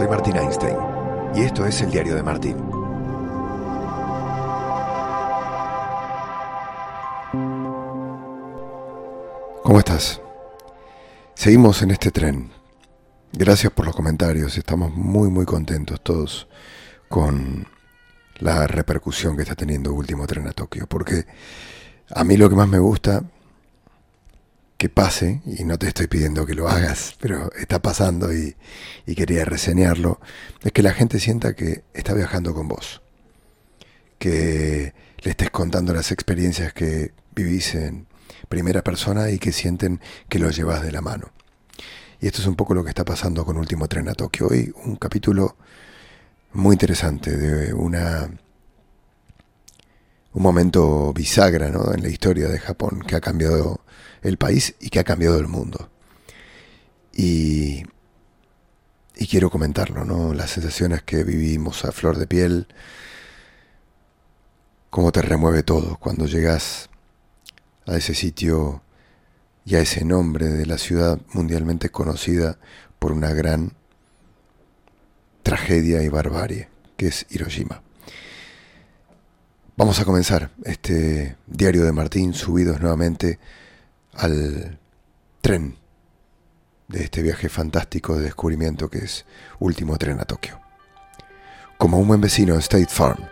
soy Martín Einstein y esto es el diario de Martín. ¿Cómo estás? Seguimos en este tren. Gracias por los comentarios, estamos muy muy contentos todos con la repercusión que está teniendo Último Tren a Tokio, porque a mí lo que más me gusta que pase, y no te estoy pidiendo que lo hagas, pero está pasando y, quería reseñarlo, es que la gente sienta que está viajando con vos, que le estés contando las experiencias que vivís en primera persona y que sienten que lo llevas de la mano. Y esto es un poco lo que está pasando con Último Tren a Tokio. Hoy un capítulo muy interesante de una un momento bisagra ¿no? en la historia de Japón que ha cambiado el país y que ha cambiado el mundo. Y, y quiero comentarlo, ¿no? Las sensaciones que vivimos a flor de piel, cómo te remueve todo cuando llegas a ese sitio y a ese nombre de la ciudad mundialmente conocida por una gran tragedia y barbarie, que es Hiroshima. Vamos a comenzar este diario de Martín, subidos nuevamente al tren de este viaje fantástico de descubrimiento que es Último Tren a Tokio. Como un buen vecino, State Farm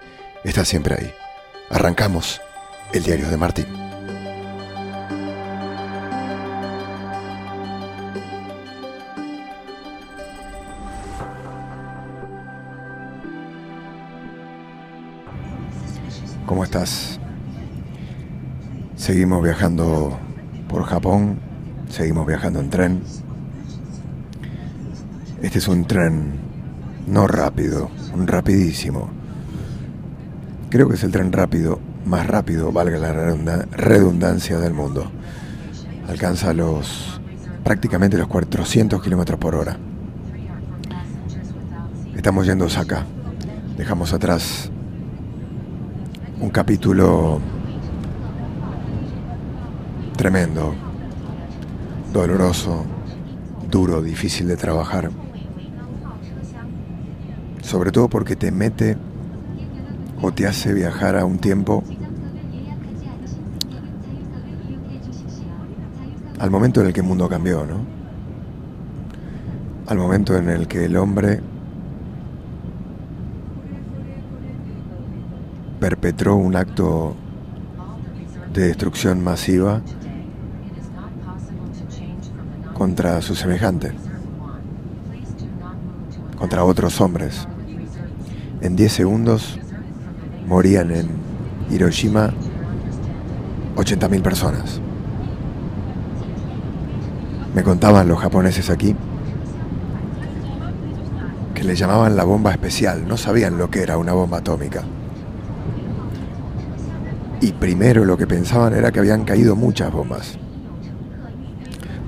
está siempre ahí. Arrancamos el diario de Martín. ¿Cómo estás? Seguimos viajando por Japón, seguimos viajando en tren. Este es un tren no rápido, un rapidísimo. Creo que es el tren rápido, más rápido, valga la redundancia del mundo. Alcanza los prácticamente los 400 kilómetros por hora. Estamos yendo a Osaka. Dejamos atrás un capítulo tremendo, doloroso, duro, difícil de trabajar. Sobre todo porque te mete o te hace viajar a un tiempo al momento en el que el mundo cambió, ¿no? Al momento en el que el hombre perpetró un acto de destrucción masiva contra su semejante, contra otros hombres. En 10 segundos morían en Hiroshima 80.000 personas. Me contaban los japoneses aquí que le llamaban la bomba especial, no sabían lo que era una bomba atómica. Y primero lo que pensaban era que habían caído muchas bombas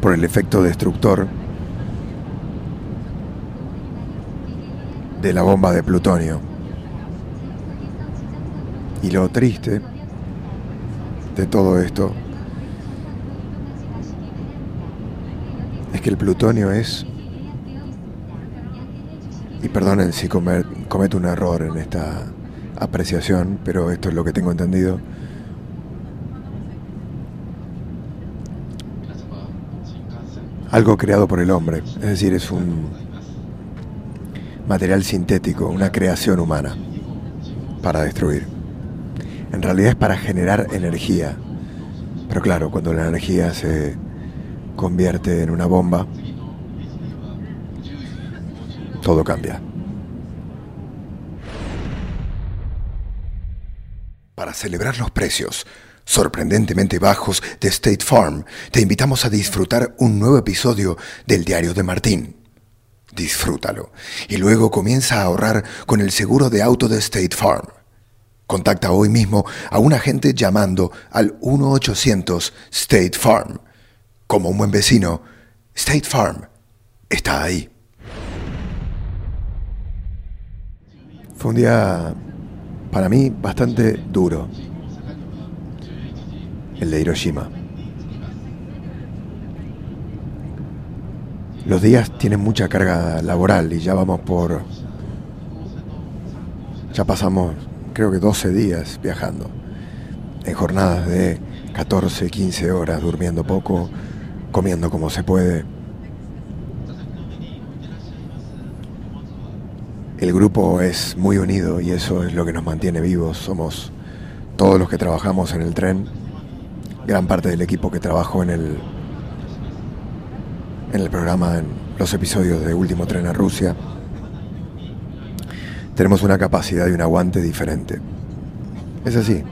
por el efecto destructor de la bomba de plutonio. Y lo triste de todo esto es que el plutonio es, y perdonen si cometo un error en esta apreciación, pero esto es lo que tengo entendido, algo creado por el hombre, es decir, es un material sintético, una creación humana para destruir. En realidad es para generar energía, pero claro, cuando la energía se convierte en una bomba, todo cambia. Para celebrar los precios, sorprendentemente bajos de State Farm, te invitamos a disfrutar un nuevo episodio del Diario de Martín. Disfrútalo y luego comienza a ahorrar con el seguro de auto de State Farm. Contacta hoy mismo a un agente llamando al 1-800 State Farm. Como un buen vecino, State Farm está ahí. Fue un día para mí bastante duro el de Hiroshima. Los días tienen mucha carga laboral y ya vamos por... Ya pasamos creo que 12 días viajando, en jornadas de 14, 15 horas, durmiendo poco, comiendo como se puede. El grupo es muy unido y eso es lo que nos mantiene vivos. Somos todos los que trabajamos en el tren, gran parte del equipo que trabajó en el, en el programa, en los episodios de Último Tren a Rusia. Tenemos una capacidad y un aguante diferente. Es así.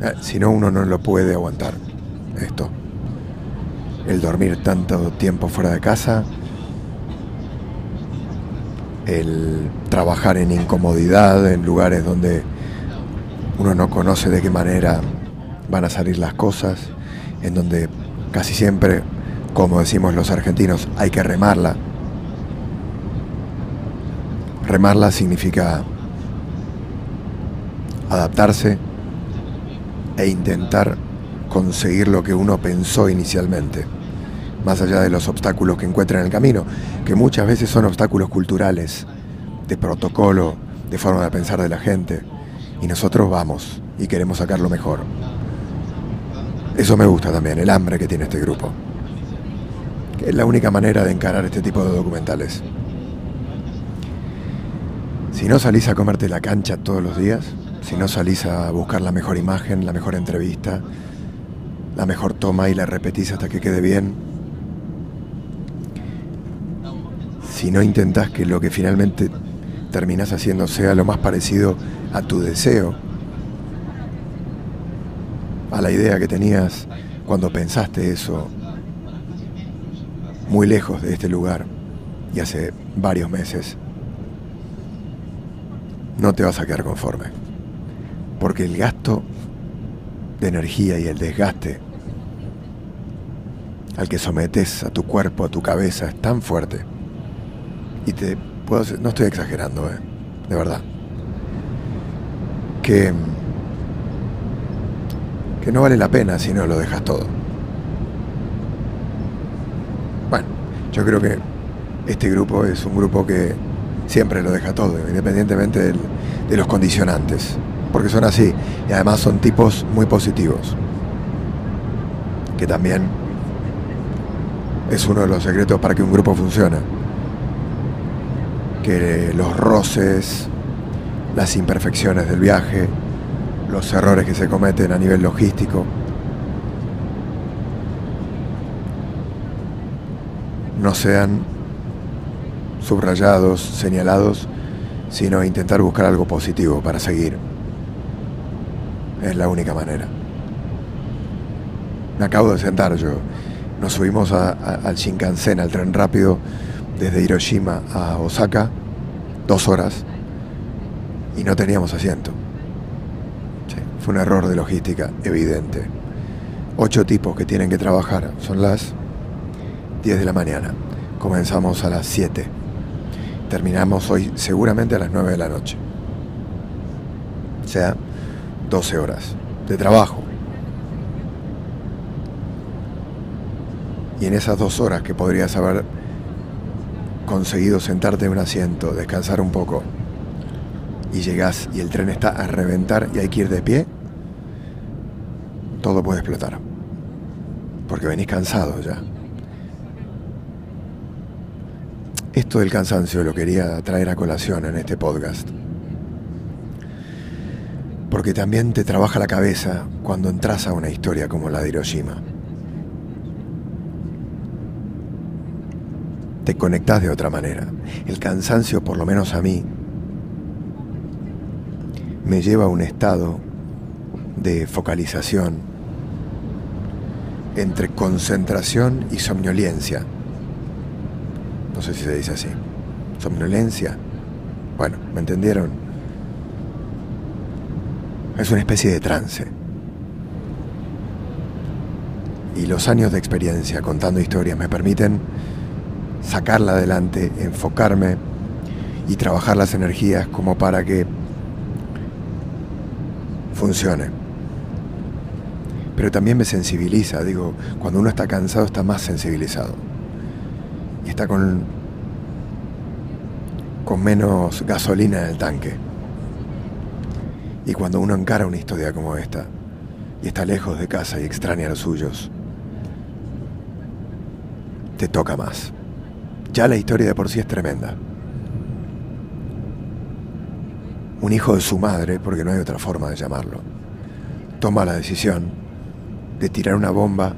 Eh, si no, uno no lo puede aguantar. Esto. El dormir tanto tiempo fuera de casa, el trabajar en incomodidad, en lugares donde uno no conoce de qué manera van a salir las cosas, en donde casi siempre, como decimos los argentinos, hay que remarla. Remarla significa adaptarse e intentar conseguir lo que uno pensó inicialmente más allá de los obstáculos que encuentra en el camino, que muchas veces son obstáculos culturales, de protocolo, de forma de pensar de la gente, y nosotros vamos y queremos sacar lo mejor. Eso me gusta también, el hambre que tiene este grupo, que es la única manera de encarar este tipo de documentales. Si no salís a comerte la cancha todos los días, si no salís a buscar la mejor imagen, la mejor entrevista, la mejor toma y la repetís hasta que quede bien, si no intentas que lo que finalmente terminas haciendo sea lo más parecido a tu deseo, a la idea que tenías cuando pensaste eso muy lejos de este lugar y hace varios meses, no te vas a quedar conforme. Porque el gasto de energía y el desgaste al que sometes a tu cuerpo, a tu cabeza, es tan fuerte. Y te puedo no estoy exagerando, eh, de verdad, que, que no vale la pena si no lo dejas todo. Bueno, yo creo que este grupo es un grupo que siempre lo deja todo, independientemente de los condicionantes, porque son así, y además son tipos muy positivos, que también es uno de los secretos para que un grupo funcione que los roces, las imperfecciones del viaje, los errores que se cometen a nivel logístico, no sean subrayados, señalados, sino intentar buscar algo positivo para seguir. Es la única manera. Me acabo de sentar yo. Nos subimos al Shinkansen, al tren rápido, desde Hiroshima a Osaka, dos horas, y no teníamos asiento. Fue un error de logística evidente. Ocho tipos que tienen que trabajar, son las 10 de la mañana. Comenzamos a las 7. Terminamos hoy seguramente a las 9 de la noche. O sea, 12 horas de trabajo. Y en esas dos horas que podrías haber conseguido sentarte en un asiento, descansar un poco, y llegás y el tren está a reventar y hay que ir de pie, todo puede explotar. Porque venís cansado ya. Esto del cansancio lo quería traer a colación en este podcast. Porque también te trabaja la cabeza cuando entras a una historia como la de Hiroshima. te conectas de otra manera. El cansancio, por lo menos a mí, me lleva a un estado de focalización entre concentración y somnolencia. No sé si se dice así. Somnolencia. Bueno, ¿me entendieron? Es una especie de trance. Y los años de experiencia contando historias me permiten sacarla adelante, enfocarme y trabajar las energías como para que funcione. Pero también me sensibiliza, digo, cuando uno está cansado está más sensibilizado. y está con, con menos gasolina en el tanque. Y cuando uno encara una historia como esta, y está lejos de casa y extraña a los suyos, te toca más. Ya la historia de por sí es tremenda. Un hijo de su madre, porque no hay otra forma de llamarlo, toma la decisión de tirar una bomba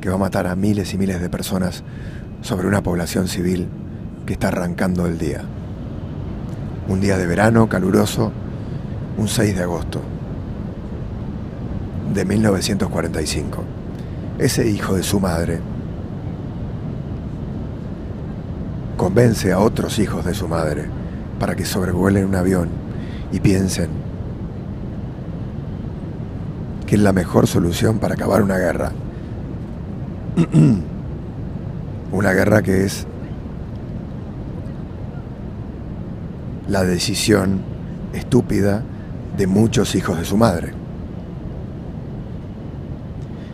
que va a matar a miles y miles de personas sobre una población civil que está arrancando el día. Un día de verano caluroso, un 6 de agosto de 1945. Ese hijo de su madre convence a otros hijos de su madre para que sobrevuelen un avión y piensen que es la mejor solución para acabar una guerra. una guerra que es la decisión estúpida de muchos hijos de su madre.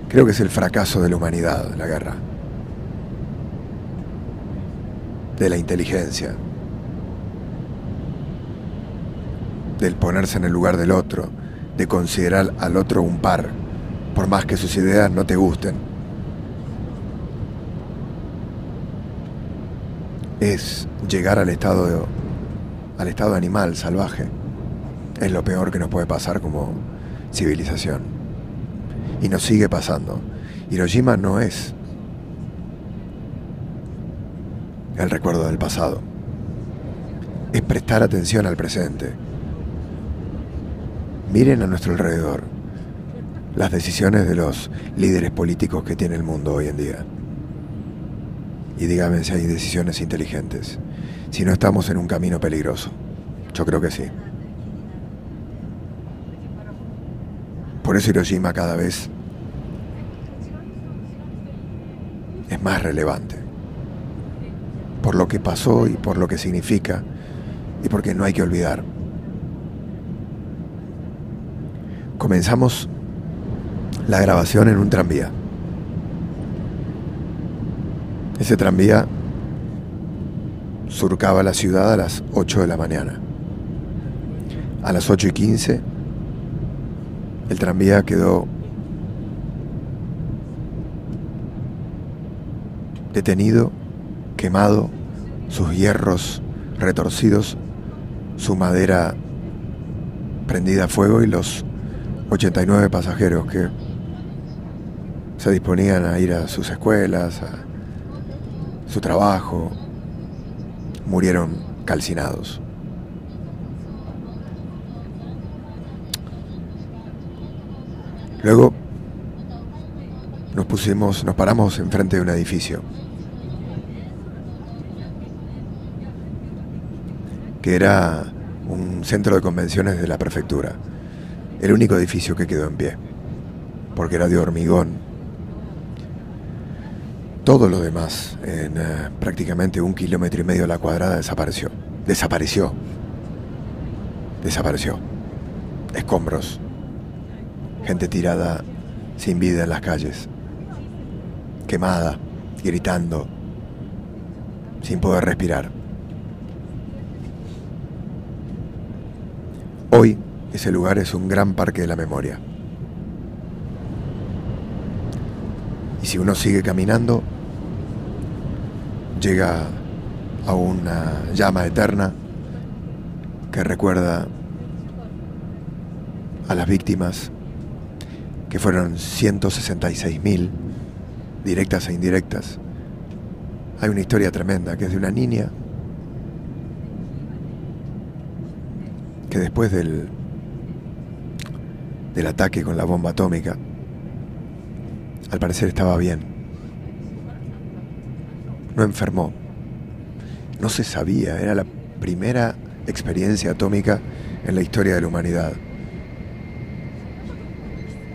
Creo que es el fracaso de la humanidad, la guerra. De la inteligencia. Del ponerse en el lugar del otro. De considerar al otro un par. Por más que sus ideas no te gusten. Es llegar al estado, al estado animal, salvaje. Es lo peor que nos puede pasar como civilización. Y nos sigue pasando. Hiroshima no es el recuerdo del pasado. Es prestar atención al presente. Miren a nuestro alrededor las decisiones de los líderes políticos que tiene el mundo hoy en día. Y díganme si hay decisiones inteligentes. Si no estamos en un camino peligroso. Yo creo que sí. Por eso Hiroshima cada vez es más relevante. Por lo que pasó y por lo que significa y porque no hay que olvidar. Comenzamos la grabación en un tranvía. Ese tranvía surcaba la ciudad a las 8 de la mañana. A las 8 y 15 el tranvía quedó detenido, quemado, sus hierros retorcidos, su madera prendida a fuego y los 89 pasajeros que se disponían a ir a sus escuelas, a su trabajo, murieron calcinados. Luego nos pusimos, nos paramos enfrente de un edificio que era un centro de convenciones de la prefectura, el único edificio que quedó en pie, porque era de hormigón. Todo lo demás, en eh, prácticamente un kilómetro y medio a la cuadrada, desapareció. Desapareció. Desapareció. Escombros gente tirada sin vida en las calles, quemada, gritando, sin poder respirar. Hoy ese lugar es un gran parque de la memoria. Y si uno sigue caminando, llega a una llama eterna que recuerda a las víctimas que fueron 166.000, directas e indirectas. Hay una historia tremenda que es de una niña que después del, del ataque con la bomba atómica, al parecer estaba bien. No enfermó. No se sabía, era la primera experiencia atómica en la historia de la humanidad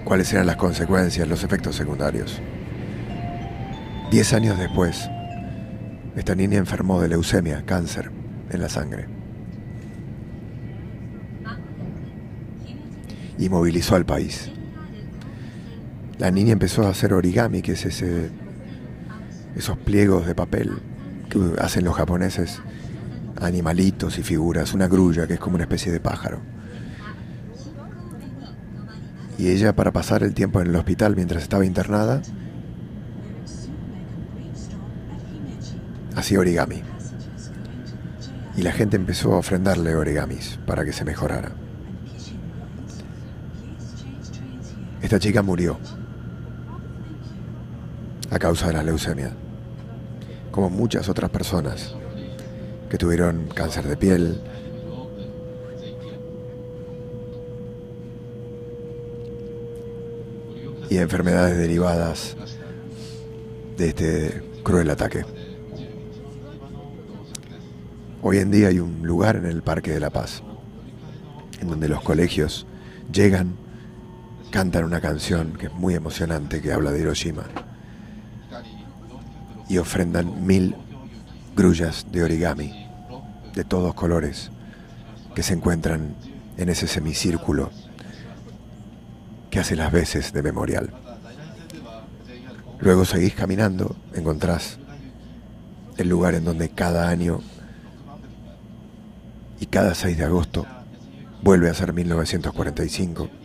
cuáles eran las consecuencias, los efectos secundarios. Diez años después, esta niña enfermó de leucemia, cáncer en la sangre. Y movilizó al país. La niña empezó a hacer origami, que es ese, esos pliegos de papel que hacen los japoneses, animalitos y figuras, una grulla que es como una especie de pájaro. Y ella para pasar el tiempo en el hospital mientras estaba internada, hacía origami. Y la gente empezó a ofrendarle origamis para que se mejorara. Esta chica murió a causa de la leucemia, como muchas otras personas que tuvieron cáncer de piel, y enfermedades derivadas de este cruel ataque. Hoy en día hay un lugar en el Parque de la Paz, en donde los colegios llegan, cantan una canción que es muy emocionante, que habla de Hiroshima, y ofrendan mil grullas de origami de todos colores que se encuentran en ese semicírculo que hace las veces de memorial. Luego seguís caminando, encontrás el lugar en donde cada año y cada 6 de agosto vuelve a ser 1945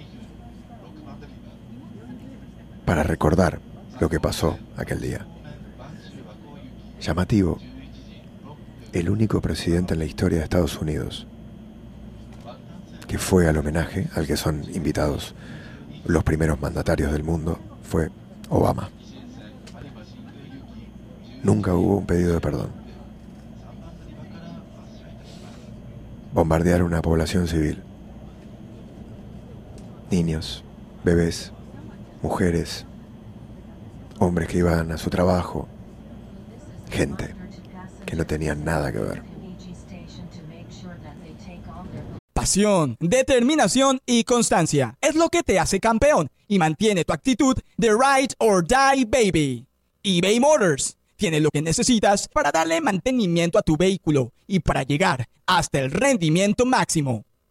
para recordar lo que pasó aquel día. Llamativo, el único presidente en la historia de Estados Unidos que fue al homenaje al que son invitados los primeros mandatarios del mundo fue Obama. Nunca hubo un pedido de perdón. bombardear una población civil. Niños, bebés, mujeres, hombres que iban a su trabajo, gente que no tenían nada que ver. Pasión, determinación y constancia es lo que te hace campeón y mantiene tu actitud de ride or die baby. eBay Motors tiene lo que necesitas para darle mantenimiento a tu vehículo y para llegar hasta el rendimiento máximo.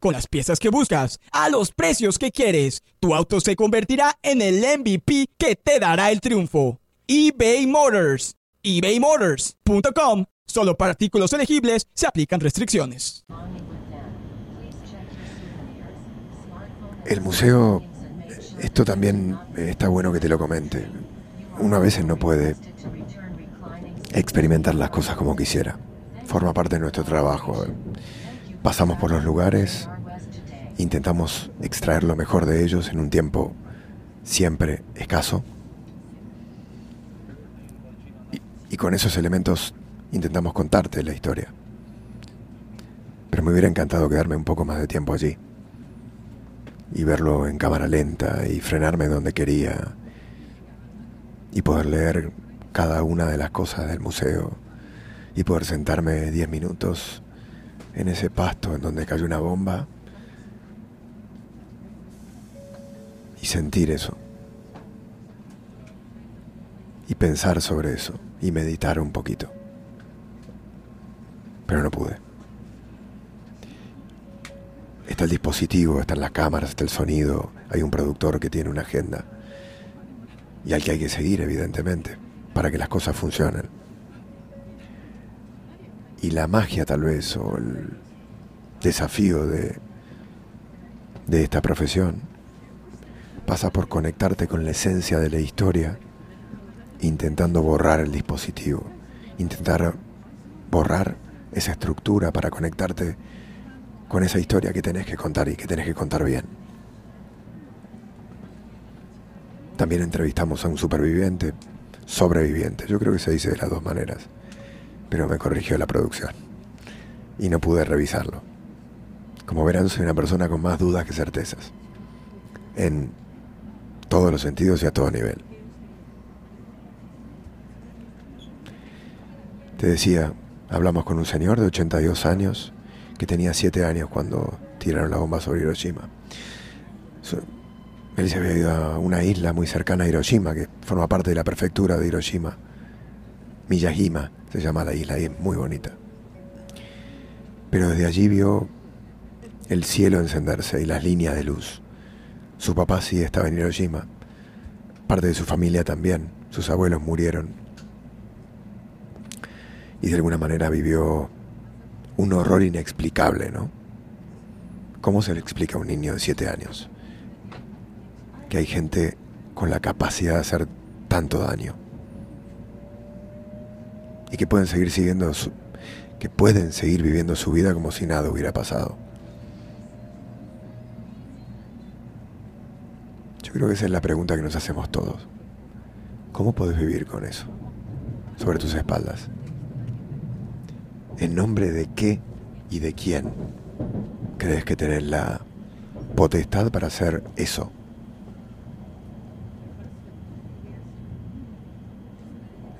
Con las piezas que buscas, a los precios que quieres, tu auto se convertirá en el MVP que te dará el triunfo. eBay Motors. ebaymotors.com. Solo para artículos elegibles se aplican restricciones. El museo, esto también está bueno que te lo comente. Uno a veces no puede experimentar las cosas como quisiera. Forma parte de nuestro trabajo. Pasamos por los lugares, intentamos extraer lo mejor de ellos en un tiempo siempre escaso. Y, con esos elementos intentamos contarte la historia. Pero me hubiera encantado quedarme un poco más de tiempo allí y verlo en cámara lenta y frenarme donde quería y poder leer cada una de las cosas del museo y poder sentarme 10 minutos en ese pasto en donde cayó una bomba y sentir eso y pensar sobre eso y meditar un poquito. Pero no pude. Está el dispositivo, están las cámaras, está el sonido, hay un productor que tiene una agenda y al que hay que seguir, evidentemente para que las cosas funcionen. Y la magia tal vez, o el desafío de, de esta profesión, pasa por conectarte con la esencia de la historia, intentando borrar el dispositivo, intentar borrar esa estructura para conectarte con esa historia que tenés que contar y que tenés que contar bien. También entrevistamos a un superviviente sobreviviente. Yo creo que se dice de las dos maneras, pero me corrigió la producción y no pude revisarlo. Como verán, soy una persona con más dudas que certezas, en todos los sentidos y a todo nivel. Te decía, Hablamos con un señor de 82 años que tenía 7 años cuando tiraron la bomba sobre Hiroshima. Él se había ido a una isla muy cercana a Hiroshima, que forma parte de la prefectura de Hiroshima. Miyajima se llama la isla y es muy bonita. Pero desde allí vio el cielo encenderse y las líneas de luz. Su papá sí estaba en Hiroshima, parte de su familia también, sus abuelos murieron. Y de alguna manera vivió un horror inexplicable, ¿no? ¿Cómo se le explica a un niño de siete años que hay gente con la capacidad de hacer tanto daño? Y que pueden seguir siguiendo que pueden seguir viviendo su vida como si nada hubiera pasado. Yo creo que esa es la pregunta que nos hacemos todos. ¿Cómo puedes vivir con eso? Sobre tus espaldas. ¿En nombre de qué y de quién crees que tenés la potestad para hacer eso?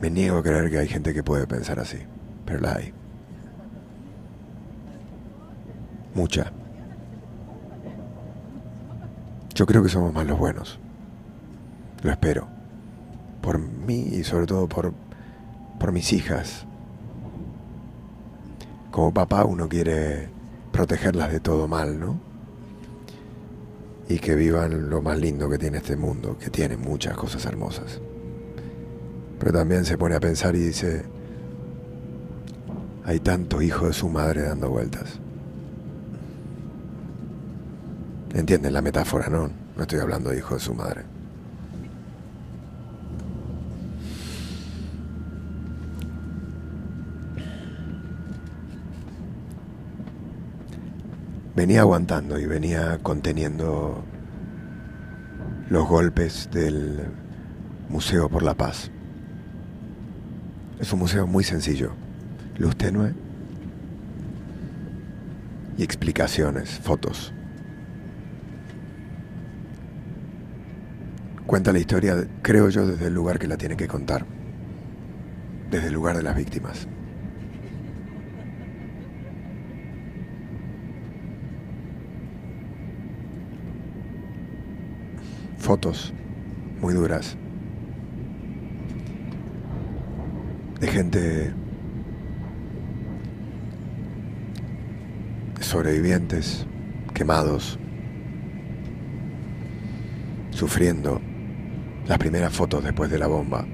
Me niego a creer que hay gente que puede pensar así, pero la hay. Mucha. Yo creo que somos más los buenos. Lo espero. Por mí y sobre todo por, por mis hijas. Como papá uno quiere protegerlas de todo mal, ¿no? Y que vivan lo más lindo que tiene este mundo, que tiene muchas cosas hermosas. Pero también se pone a pensar y dice, hay tanto hijo de su madre dando vueltas. Entienden la metáfora, ¿no? No estoy hablando de hijo de su madre. Venía aguantando y venía conteniendo los golpes del Museo por la Paz. Es un museo muy sencillo, luz tenue y explicaciones, fotos. Cuenta la historia, creo yo, desde el lugar que la tiene que contar, desde el lugar de las víctimas. Fotos muy duras de gente sobrevivientes quemados, sufriendo las primeras fotos después de la bomba,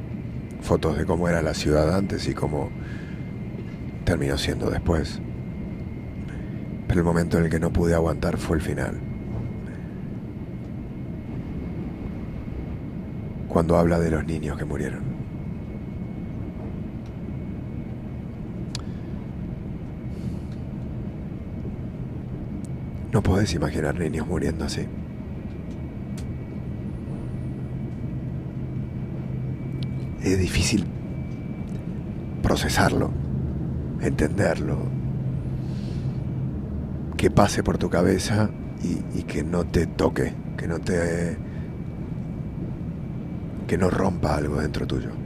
fotos de cómo era la ciudad antes y cómo terminó siendo después. Pero el momento en el que no pude aguantar fue el final. Cuando habla de los niños que murieron. No podés imaginar niños muriendo así. es difícil procesarlo, entenderlo, que pase por tu cabeza y, y, que no te toque, que no te que no rompa algo dentro tuyo.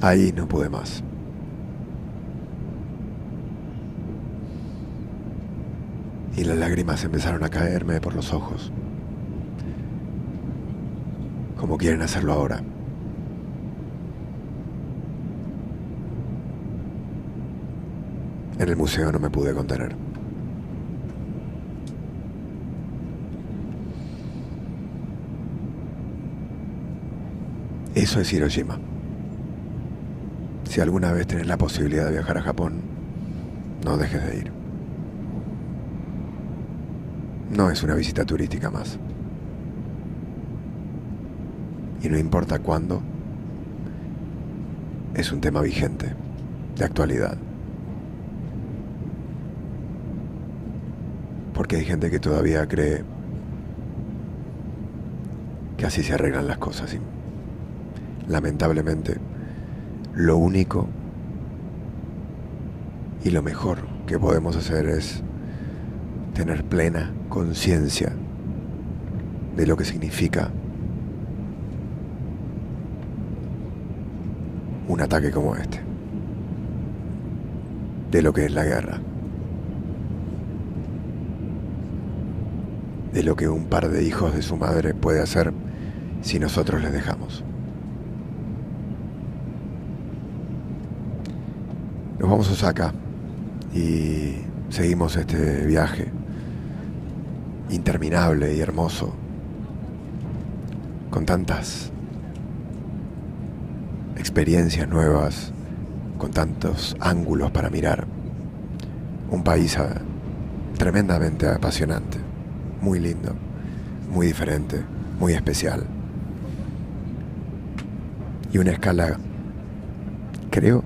Ahí no pude más. y las lágrimas empezaron a caerme por los ojos, como quieren hacerlo ahora. En el museo no me pude contener. Eso es Hiroshima. Si alguna vez tenés la posibilidad de viajar a Japón, no dejes de ir. No es una visita turística más. Y no importa cuándo, es un tema vigente, de actualidad. Porque hay gente que todavía cree que así se arreglan las cosas. Y lamentablemente, lo único y lo mejor que podemos hacer es tener plena conciencia de lo que significa un ataque como este, de lo que es la guerra, de lo que un par de hijos de su madre puede hacer si nosotros les dejamos. Nos vamos a Osaka y seguimos este viaje interminable y hermoso, con tantas experiencias nuevas, con tantos ángulos para mirar. Un país ah, tremendamente apasionante, muy lindo, muy diferente, muy especial. Y una escala, creo,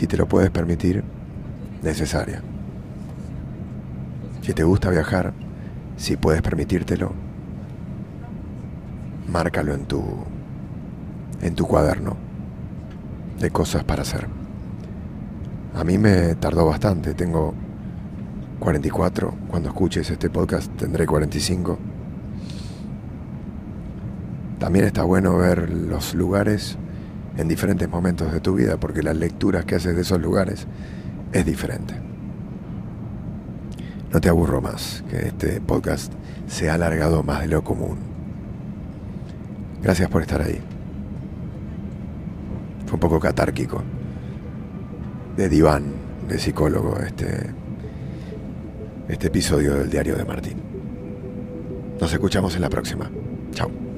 si te lo puedes permitir, necesaria. Si te gusta viajar, si puedes permitírtelo, márcalo en tu en tu cuaderno de cosas para hacer. A mí me tardó bastante, tengo 44, cuando escuches este podcast tendré 45. También está bueno ver los lugares en diferentes momentos de tu vida, porque las lecturas que haces de esos lugares es diferente. No te aburro más, que este podcast se ha alargado más de lo común. Gracias por estar ahí. Fue un poco catárquico. De diván, de psicólogo, este, este episodio del diario de Martín. Nos escuchamos en la próxima. Chao.